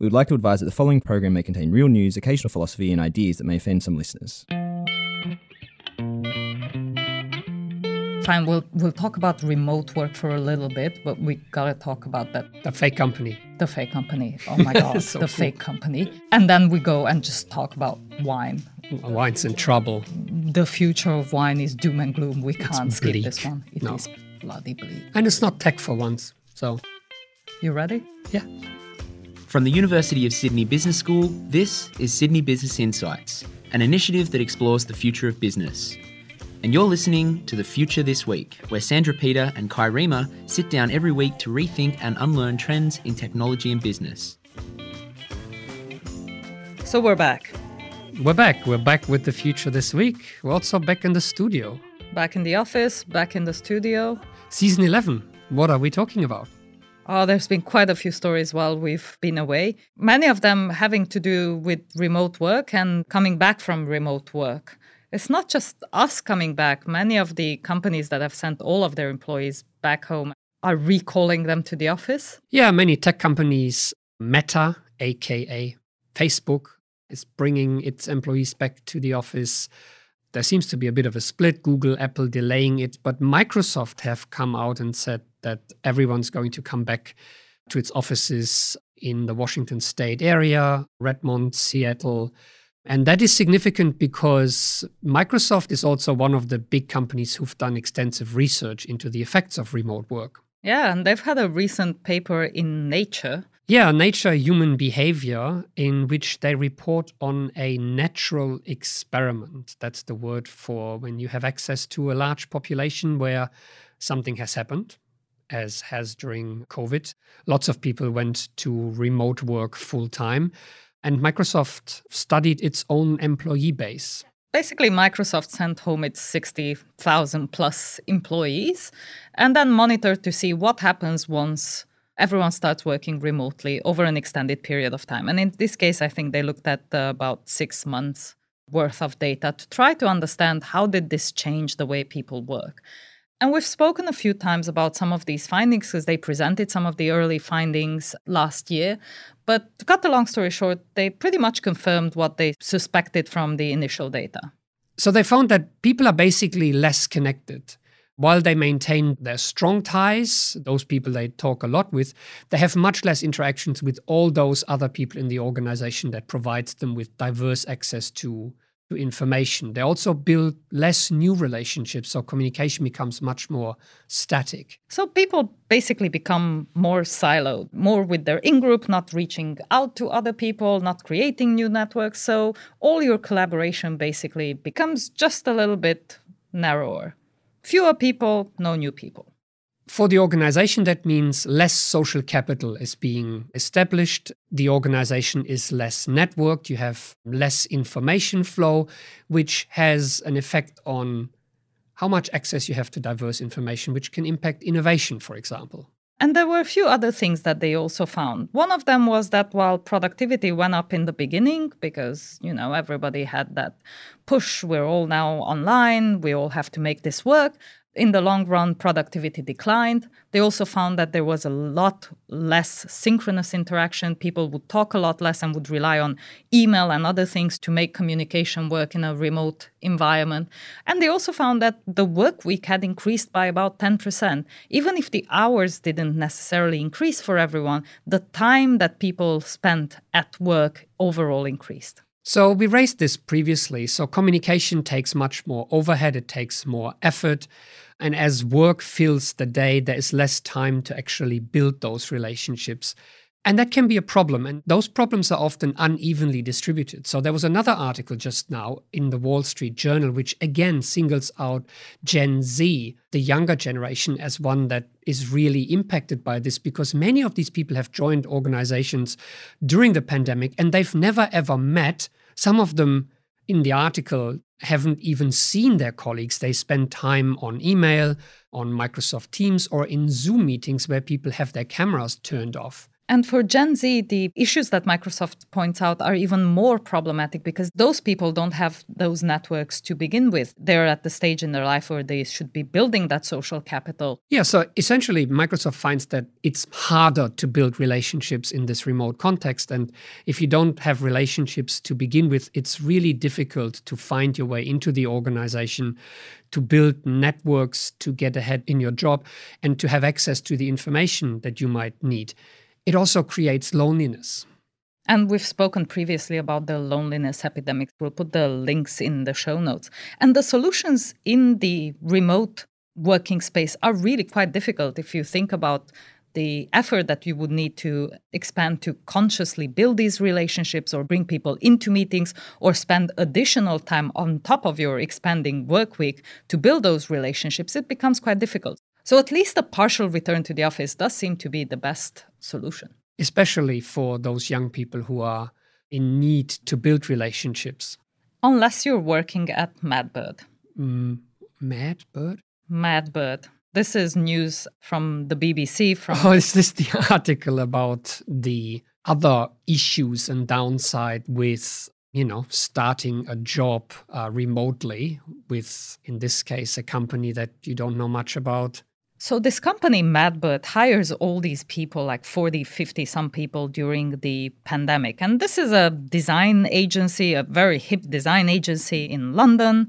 we would like to advise that the following program may contain real news, occasional philosophy, and ideas that may offend some listeners. Fine, we'll we'll talk about remote work for a little bit, but we gotta talk about that The fake company. the fake company. Oh my god, So the cool. fake company. And then we go and just talk about wine. Wine's in trouble. The future of wine is doom and gloom. We can't skip bleak. this one. It is No. bloody bleak. And it's not tech for once. So, You ready? yeah. From the University of Sydney Business School, this is Sydney Business Insights, an initiative that explores the future of business. And you're listening to The Future This Week, where Sandra Peter and Kai Riemer sit down every week to rethink and unlearn trends in technology and business. So we're back. We're back. We're back with the future this week. We're also back in the studio. Back in the office, back in the studio. Season 11. What are we talking about? Oh, there's been quite a few stories while we've been away. Many of them having to do with remote work and coming back from remote work. It's not just us coming back. Many of the companies that have sent all of their employees back home are recalling them to the office. Yeah, many tech companies, Meta, aka Facebook, is bringing its employees back to the office. There seems to be a bit of a split, Google, Apple delaying it, but Microsoft have come out and said that everyone's going to come back to its offices in the Washington state area, Redmond, Seattle. And that is significant because Microsoft is also one of the big companies who've done extensive research into the effects of remote work. Yeah, and they've had a recent paper in Nature. Yeah, Nature Human Behavior, in which they report on a natural experiment. That's the word for when you have access to a large population where something has happened, as has during COVID. Lots of people went to remote work full time. And Microsoft studied its own employee base. Basically, Microsoft sent home its 60,000 plus employees and then monitored to see what happens once everyone starts working remotely over an extended period of time. And in this case, I think they looked at uh, about six months worth of data to try to understand how did this change the way people work. And we've spoken a few times about some of these findings because they presented some of the early findings last year. But to cut the long story short, they pretty much confirmed what they suspected from the initial data. So they found that people are basically less connected. While they maintain their strong ties, those people they talk a lot with, they have much less interactions with all those other people in the organization that provides them with diverse access to, to information. They also build less new relationships, so communication becomes much more static. So people basically become more siloed, more with their in group, not reaching out to other people, not creating new networks. So all your collaboration basically becomes just a little bit narrower. Fewer people, no new people. For the organization, that means less social capital is being established. The organization is less networked. You have less information flow, which has an effect on how much access you have to diverse information, which can impact innovation, for example. And there were a few other things that they also found. One of them was that while productivity went up in the beginning, because, you know, everybody had that push, we're all now online, we all have to make this work. In the long run, productivity declined. They also found that there was a lot less synchronous interaction. People would talk a lot less and would rely on email and other things to make communication work in a remote environment. And they also found that the work week had increased by about 10%. Even if the hours didn't necessarily increase for everyone, the time that people spent at work overall increased. So we raised this previously. So communication takes much more overhead, it takes more effort. And as work fills the day, there is less time to actually build those relationships. And that can be a problem. And those problems are often unevenly distributed. So there was another article just now in the Wall Street Journal, which again singles out Gen Z, the younger generation, as one that is really impacted by this because many of these people have joined organizations during the pandemic and they've never ever met. Some of them in the article haven't even seen their colleagues. They spend time on email, on Microsoft Teams, or in Zoom meetings where people have their cameras turned off. And for Gen Z, the issues that Microsoft points out are even more problematic because those people don't have those networks to begin with. They're at the stage in their life where they should be building that social capital. Yeah, so essentially, Microsoft finds that it's harder to build relationships in this remote context. And if you don't have relationships to begin with, it's really difficult to find your way into the organization, to build networks, to get ahead in your job, and to have access to the information that you might need it also creates loneliness. And we've spoken previously about the loneliness epidemic. We'll put the links in the show notes. And the solutions in the remote working space are really quite difficult if you think about the effort that you would need to expand to consciously build these relationships or bring people into meetings or spend additional time on top of your expanding work week to build those relationships, it becomes quite difficult. So at least a partial return to the office does seem to be the best solution. Especially for those young people who are in need to build relationships. Unless you're working at Madbird. Mm, Madbird? Madbird. This is news from the BBC. From oh, is this the article about the other issues and downside with you know starting a job uh, remotely with in this case a company that you don't know much about so this company, Madbird, hires all these people, like 40, 50 some people during the pandemic. And this is a design agency, a very hip design agency in London.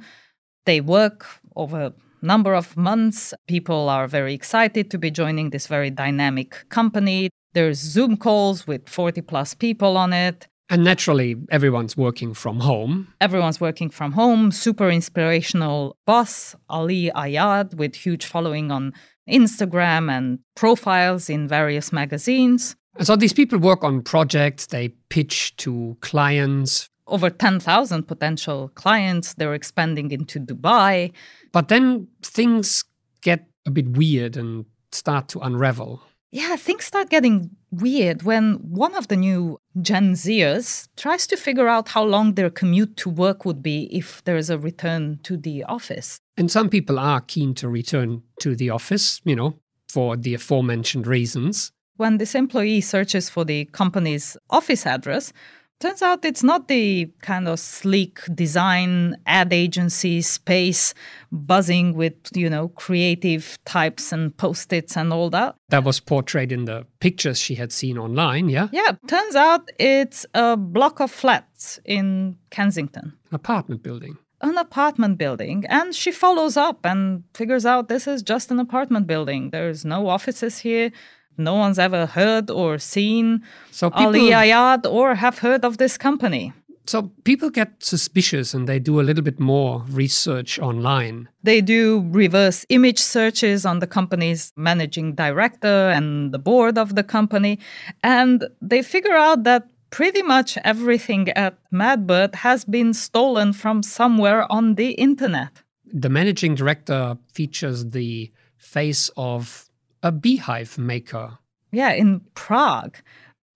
They work over a number of months. People are very excited to be joining this very dynamic company. There's Zoom calls with 40 plus people on it. And naturally, everyone's working from home. Everyone's working from home. Super inspirational boss, Ali Ayad, with huge following on Instagram and profiles in various magazines. And so these people work on projects, they pitch to clients. Over 10,000 potential clients. They're expanding into Dubai. But then things get a bit weird and start to unravel yeah, things start getting weird when one of the new Gen Zers tries to figure out how long their commute to work would be if there is a return to the office. And some people are keen to return to the office, you know, for the aforementioned reasons. When this employee searches for the company's office address, Turns out it's not the kind of sleek design ad agency space buzzing with, you know, creative types and post its and all that. That was portrayed in the pictures she had seen online, yeah? Yeah. Turns out it's a block of flats in Kensington. an Apartment building. An apartment building. And she follows up and figures out this is just an apartment building. There's no offices here no one's ever heard or seen so people, Ali Ayad or have heard of this company. So people get suspicious and they do a little bit more research online. They do reverse image searches on the company's managing director and the board of the company. And they figure out that pretty much everything at Madbird has been stolen from somewhere on the internet. The managing director features the face of a beehive maker. Yeah, in Prague.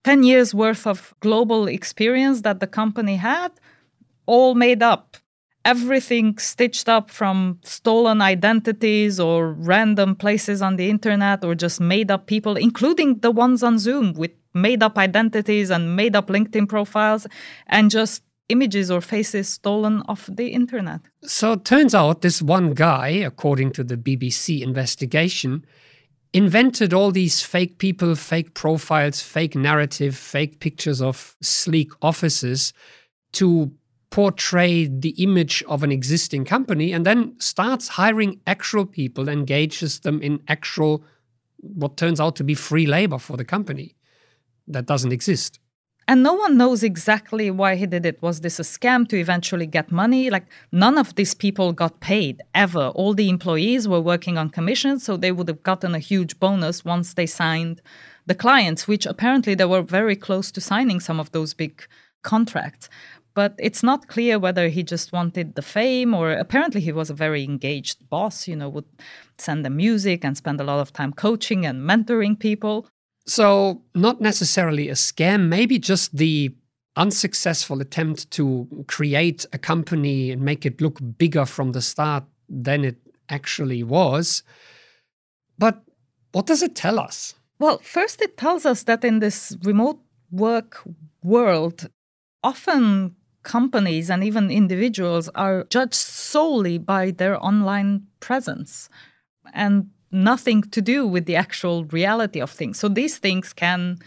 10 years worth of global experience that the company had, all made up. Everything stitched up from stolen identities or random places on the internet or just made up people, including the ones on Zoom with made up identities and made up LinkedIn profiles and just images or faces stolen off the internet. So it turns out this one guy, according to the BBC investigation, invented all these fake people, fake profiles, fake narrative, fake pictures of sleek offices to portray the image of an existing company and then starts hiring actual people, engages them in actual, what turns out to be free labor for the company that doesn't exist. And no one knows exactly why he did it. Was this a scam to eventually get money? Like, none of these people got paid ever. All the employees were working on commission, so they would have gotten a huge bonus once they signed the clients, which apparently they were very close to signing some of those big contracts. But it's not clear whether he just wanted the fame or apparently he was a very engaged boss, you know, would send them music and spend a lot of time coaching and mentoring people. So, not necessarily a scam, maybe just the unsuccessful attempt to create a company and make it look bigger from the start than it actually was. But what does it tell us? Well, first, it tells us that in this remote work world, often companies and even individuals are judged solely by their online presence and nothing to do with the actual reality of things. So these things can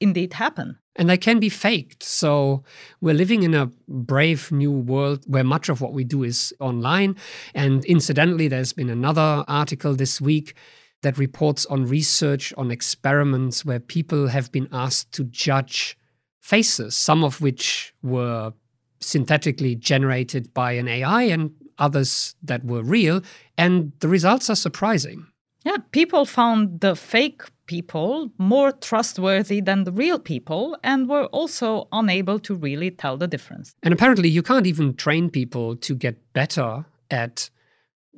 indeed happen. And they can be faked. So we're living in a brave new world where much of what we do is online. And incidentally, there's been another article this week that reports on research on experiments where people have been asked to judge faces, some of which were synthetically generated by an AI and others that were real. And the results are surprising. Yeah, people found the fake people more trustworthy than the real people and were also unable to really tell the difference. And apparently, you can't even train people to get better at,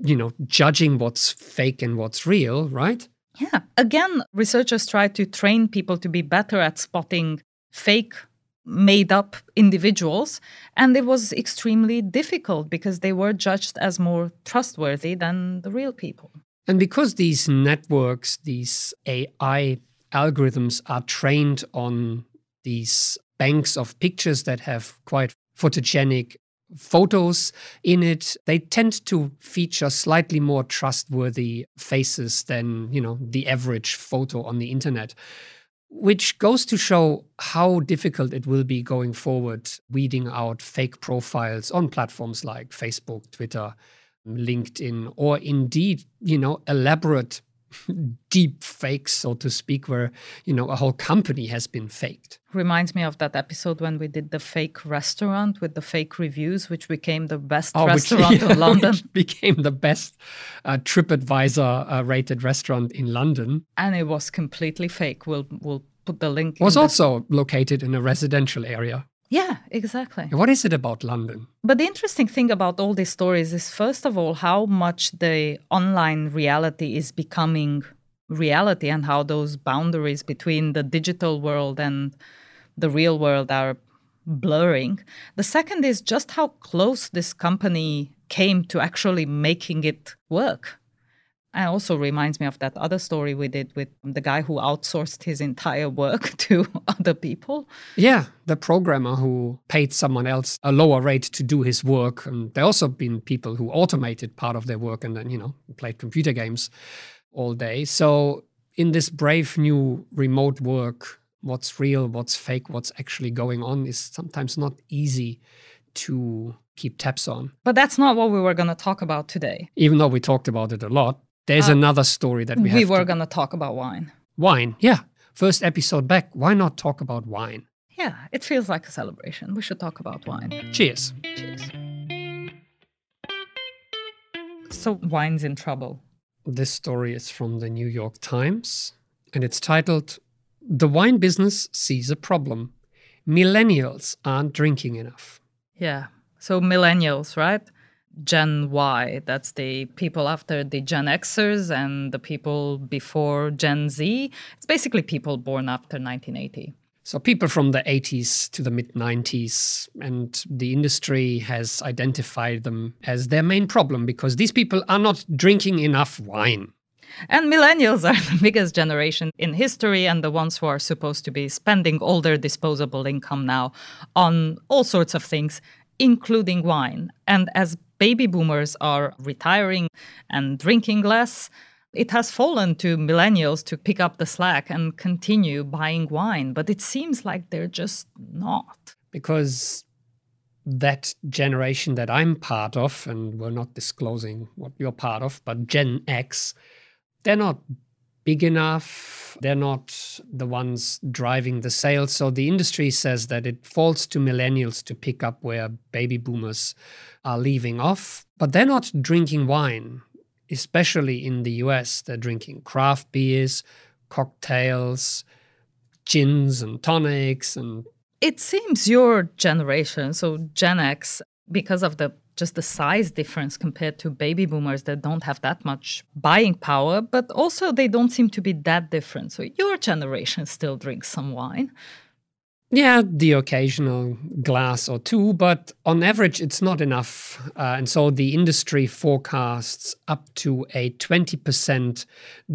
you know, judging what's fake and what's real, right? Yeah. Again, researchers tried to train people to be better at spotting fake made up individuals and it was extremely difficult because they were judged as more trustworthy than the real people and because these networks these ai algorithms are trained on these banks of pictures that have quite photogenic photos in it they tend to feature slightly more trustworthy faces than you know the average photo on the internet which goes to show how difficult it will be going forward weeding out fake profiles on platforms like Facebook, Twitter, LinkedIn, or indeed, you know, elaborate deep fakes, so to speak, where you know a whole company has been faked. Reminds me of that episode when we did the fake restaurant with the fake reviews, which became the best oh, restaurant which, yeah, in London. became the best uh, TripAdvisor uh, rated restaurant in London, and it was completely fake. We'll we'll put the link. Was also located in a residential area. Yeah, exactly. What is it about London? But the interesting thing about all these stories is, first of all, how much the online reality is becoming reality and how those boundaries between the digital world and the real world are blurring. The second is just how close this company came to actually making it work. And also reminds me of that other story we did with the guy who outsourced his entire work to other people. Yeah, the programmer who paid someone else a lower rate to do his work. And there also been people who automated part of their work and then, you know, played computer games all day. So in this brave new remote work, what's real, what's fake, what's actually going on is sometimes not easy to keep tabs on. But that's not what we were going to talk about today. Even though we talked about it a lot. There's uh, another story that we, we were going to talk about wine. Wine, yeah. First episode back. Why not talk about wine? Yeah, it feels like a celebration. We should talk about wine. Cheers. Cheers. So, wine's in trouble. This story is from the New York Times and it's titled The Wine Business Sees a Problem. Millennials aren't drinking enough. Yeah. So, millennials, right? Gen Y. That's the people after the Gen Xers and the people before Gen Z. It's basically people born after 1980. So, people from the 80s to the mid 90s, and the industry has identified them as their main problem because these people are not drinking enough wine. And millennials are the biggest generation in history and the ones who are supposed to be spending all their disposable income now on all sorts of things, including wine. And as baby boomers are retiring and drinking less, it has fallen to millennials to pick up the slack and continue buying wine. But it seems like they're just not. Because that generation that I'm part of, and we're not disclosing what you're part of, but Gen X, they're not big enough. They're not the ones driving the sales. So the industry says that it falls to millennials to pick up where baby boomers are leaving off. But they're not drinking wine, especially in the US. They're drinking craft beers, cocktails, gins and tonics and it seems your generation, so Gen X, because of the just the size difference compared to baby boomers that don't have that much buying power, but also they don't seem to be that different. So your generation still drinks some wine. Yeah, the occasional glass or two, but on average, it's not enough. Uh, and so the industry forecasts up to a 20%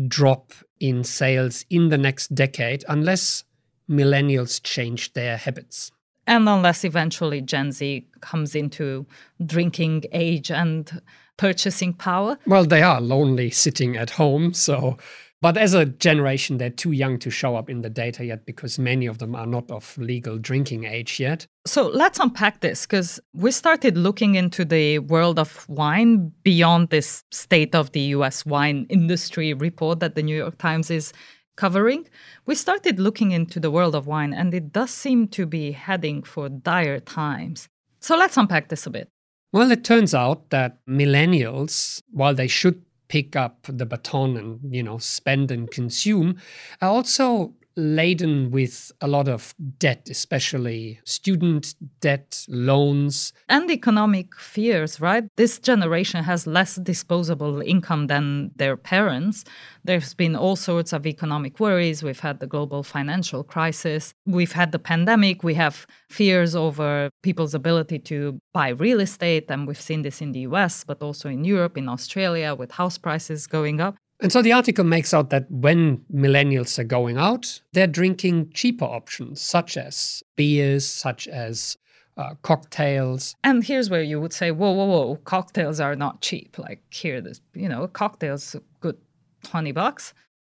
drop in sales in the next decade unless millennials change their habits. And unless eventually Gen Z comes into drinking age and purchasing power. Well, they are lonely sitting at home, so but as a generation, they're too young to show up in the data yet because many of them are not of legal drinking age yet. So let's unpack this because we started looking into the world of wine beyond this state of the US wine industry report that the New York Times is covering. We started looking into the world of wine, and it does seem to be heading for dire times. So let's unpack this a bit. Well, it turns out that millennials, while they should pick up the baton and you know spend and consume are also laden with a lot of debt, especially student debt, loans. And economic fears, right? This generation has less disposable income than their parents. There's been all sorts of economic worries. We've had the global financial crisis. We've had the pandemic. We have fears over people's ability to buy real estate. And we've seen this in the US, but also in Europe, in Australia, with house prices going up. And so the article makes out that when millennials are going out, they're drinking cheaper options, such as beers, such as uh, cocktails. And here's where you would say, whoa, whoa, whoa, cocktails are not cheap. Like here, this, you know, cocktails a good 20 bucks.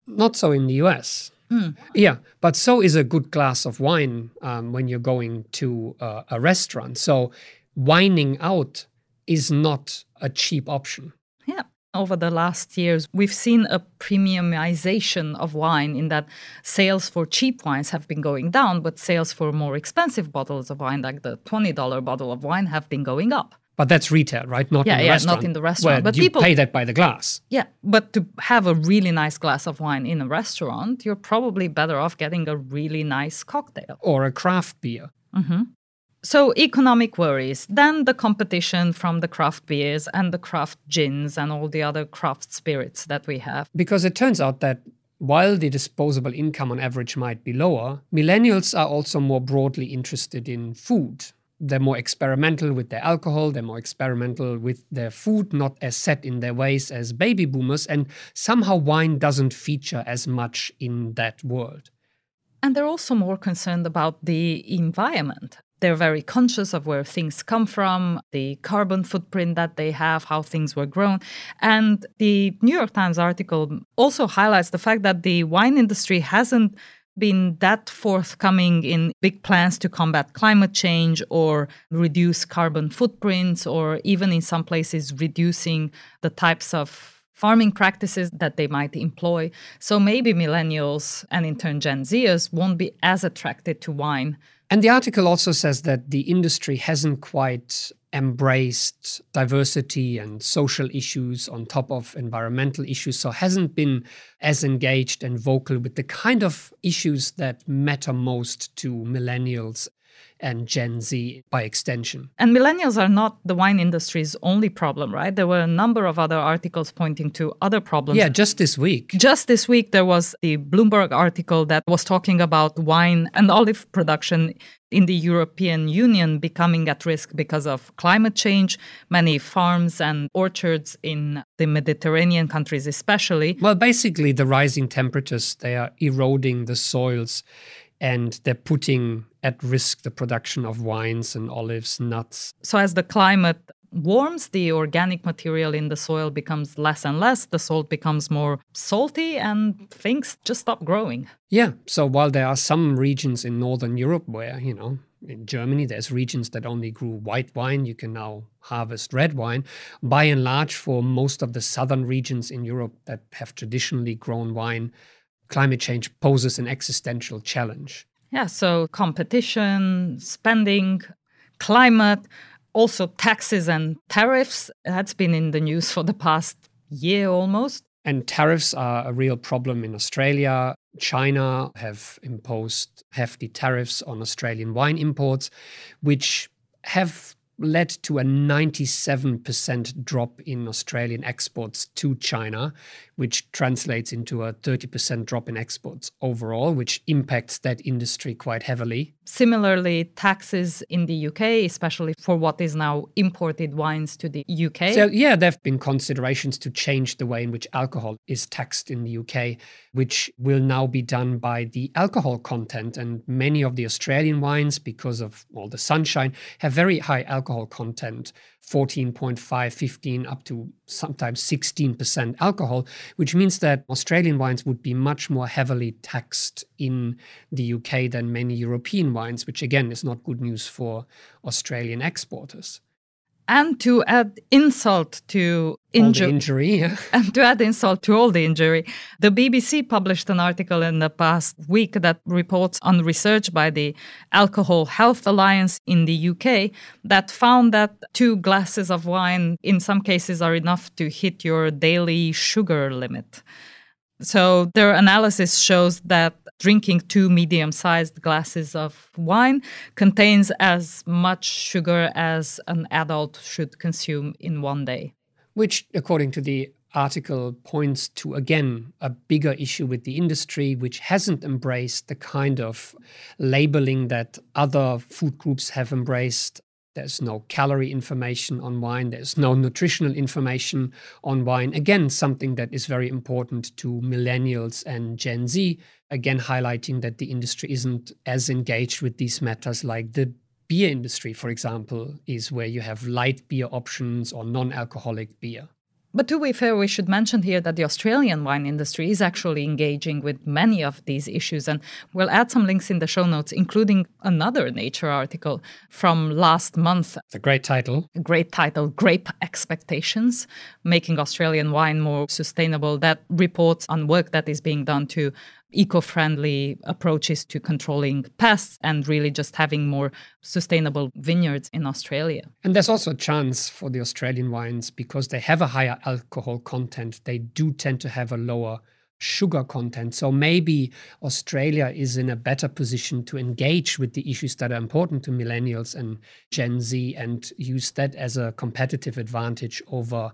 Not so in the US. Mm. Yeah, but so is a good glass of wine um, when you're going to uh, a restaurant. So wining out is not a cheap option. Over the last years, we've seen a premiumization of wine in that sales for cheap wines have been going down, but sales for more expensive bottles of wine, like the $20 bottle of wine, have been going up. But that's retail, right? Not yeah, in the yeah, restaurant. not in the restaurant. But you people pay that by the glass. Yeah, but to have a really nice glass of wine in a restaurant, you're probably better off getting a really nice cocktail or a craft beer. Mm-hmm. So, economic worries, then the competition from the craft beers and the craft gins and all the other craft spirits that we have. Because it turns out that while the disposable income on average might be lower, millennials are also more broadly interested in food. They're more experimental with their alcohol, they're more experimental with their food, not as set in their ways as baby boomers, and somehow wine doesn't feature as much in that world. And they're also more concerned about the environment. They're very conscious of where things come from, the carbon footprint that they have, how things were grown. And the New York Times article also highlights the fact that the wine industry hasn't been that forthcoming in big plans to combat climate change or reduce carbon footprints, or even in some places, reducing the types of farming practices that they might employ. So maybe millennials and in turn Gen Zers won't be as attracted to wine and the article also says that the industry hasn't quite embraced diversity and social issues on top of environmental issues, so hasn't been as engaged and vocal with the kind of issues that matter most to millennials and Gen Z by extension. And millennials are not the wine industry's only problem, right? There were a number of other articles pointing to other problems. Yeah, just this week. Just this week, there was the Bloomberg article that was talking about wine and olive production in the European Union becoming at risk because of climate change. Many farms and orchards in the Mediterranean countries, especially. Well, basically, the rising temperatures, they are eroding the soils and they're putting at risk the production of wines and olives, nuts. So, as the climate warms, the organic material in the soil becomes less and less, the salt becomes more salty, and things just stop growing. Yeah. So, while there are some regions in Northern Europe where, you know, in Germany, there's regions that only grew white wine. You can now harvest red wine. By and large, for most of the southern regions in Europe that have traditionally grown wine, climate change poses an existential challenge. Yeah, so competition, spending, climate, also taxes and tariffs. That's been in the news for the past year almost. And tariffs are a real problem in Australia. China have imposed hefty tariffs on Australian wine imports, which have led to a 97% drop in Australian exports to China, which translates into a 30% drop in exports overall, which impacts that industry quite heavily. Similarly, taxes in the UK, especially for what is now imported wines to the UK. So, yeah, there have been considerations to change the way in which alcohol is taxed in the UK, which will now be done by the alcohol content. And many of the Australian wines, because of all the sunshine, have very high alcohol content 14.5, 15, up to sometimes 16% alcohol, which means that Australian wines would be much more heavily taxed in the UK than many European wines, which again is not good news for Australian exporters. And to add insult to inju- injury, and to add insult to all the injury, the BBC published an article in the past week that reports on research by the Alcohol Health Alliance in the UK that found that two glasses of wine, in some cases, are enough to hit your daily sugar limit. So their analysis shows that drinking two medium sized glasses of wine contains as much sugar as an adult should consume in one day. Which, according to the article, points to again a bigger issue with the industry, which hasn't embraced the kind of labeling that other food groups have embraced there's no calorie information on wine. There's no nutritional information on wine. Again, something that is very important to millennials and Gen Z. Again, highlighting that the industry isn't as engaged with these matters like the beer industry, for example, is where you have light beer options or non alcoholic beer. But to be fair, we should mention here that the Australian wine industry is actually engaging with many of these issues. And we'll add some links in the show notes, including another Nature article from last month. It's a great title. A great title Grape Expectations Making Australian Wine More Sustainable, that reports on work that is being done to eco friendly approaches to controlling pests and really just having more sustainable vineyards in Australia. And there's also a chance for the Australian wines because they have a higher alcohol content, they do tend to have a lower sugar content. So maybe Australia is in a better position to engage with the issues that are important to millennials and Gen Z and use that as a competitive advantage over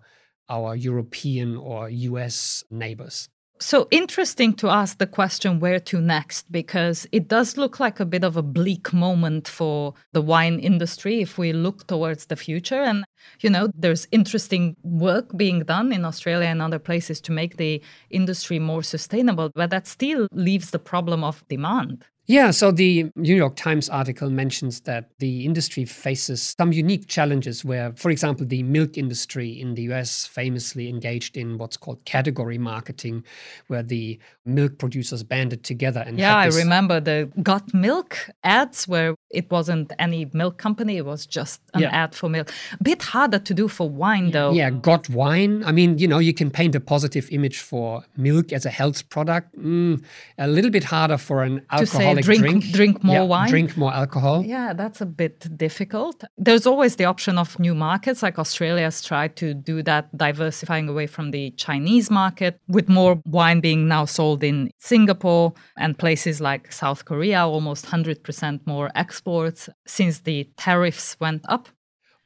our European or US neighbors. So interesting to ask the question where to next because it does look like a bit of a bleak moment for the wine industry if we look towards the future. And, you know, there's interesting work being done in Australia and other places to make the industry more sustainable, but that still leaves the problem of demand. Yeah, so the New York Times article mentions that the industry faces some unique challenges where, for example, the milk industry in the US famously engaged in what's called category marketing, where the milk producers banded together and Yeah, I remember the got milk ads where it wasn't any milk company, it was just an yeah. ad for milk. A bit harder to do for wine though. Yeah, got wine. I mean, you know, you can paint a positive image for milk as a health product. Mm, a little bit harder for an alcohol drink, drink, drink more yeah, wine, drink more alcohol. Yeah, that's a bit difficult. There's always the option of new markets, like Australia's tried to do that, diversifying away from the Chinese market, with more wine being now sold in Singapore and places like South Korea, almost 100% more exports since the tariffs went up.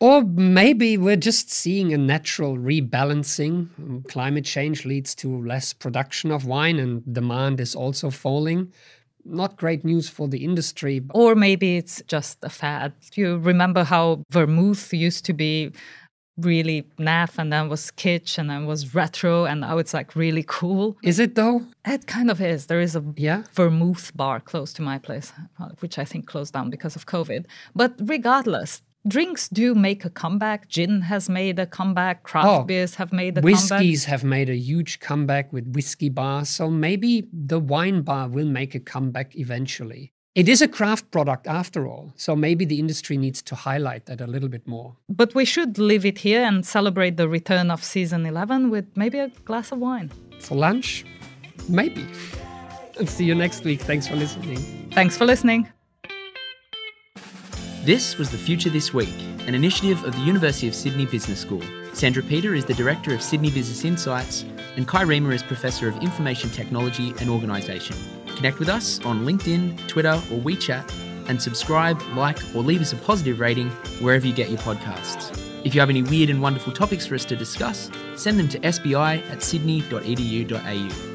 Or maybe we're just seeing a natural rebalancing. Climate change leads to less production of wine and demand is also falling not great news for the industry. Or maybe it's just a fad. You remember how vermouth used to be really naff and then was kitsch and then was retro and now it's like really cool. Is it though? It kind of is. There is a yeah? vermouth bar close to my place, uh, which I think closed down because of COVID. But regardless, drinks do make a comeback. Gin has made a comeback. Oh, craft oh, beers have made a whiskeys comeback. Whiskeys have made a huge comeback with whiskey bars. So maybe the wine bar will make a comeback eventually. It is a craft product after all, so maybe the industry needs to highlight that a little bit more. But we should leave it here and celebrate the return of season 11 with maybe a glass of wine. For lunch? Maybe. And see you next week. Thanks for listening. Thanks for listening. This was The Future This Week, an initiative of the University of Sydney Business School. Sandra Peter is the Director of Sydney Business Insights, and Kai Riemer is Professor of Information Technology and Organisation. Connect with us on LinkedIn, Twitter, or WeChat, and subscribe, like, or leave us a positive rating wherever you get your podcasts. If you have any weird and wonderful topics for us to discuss, send them to sbi at sydney.edu.au.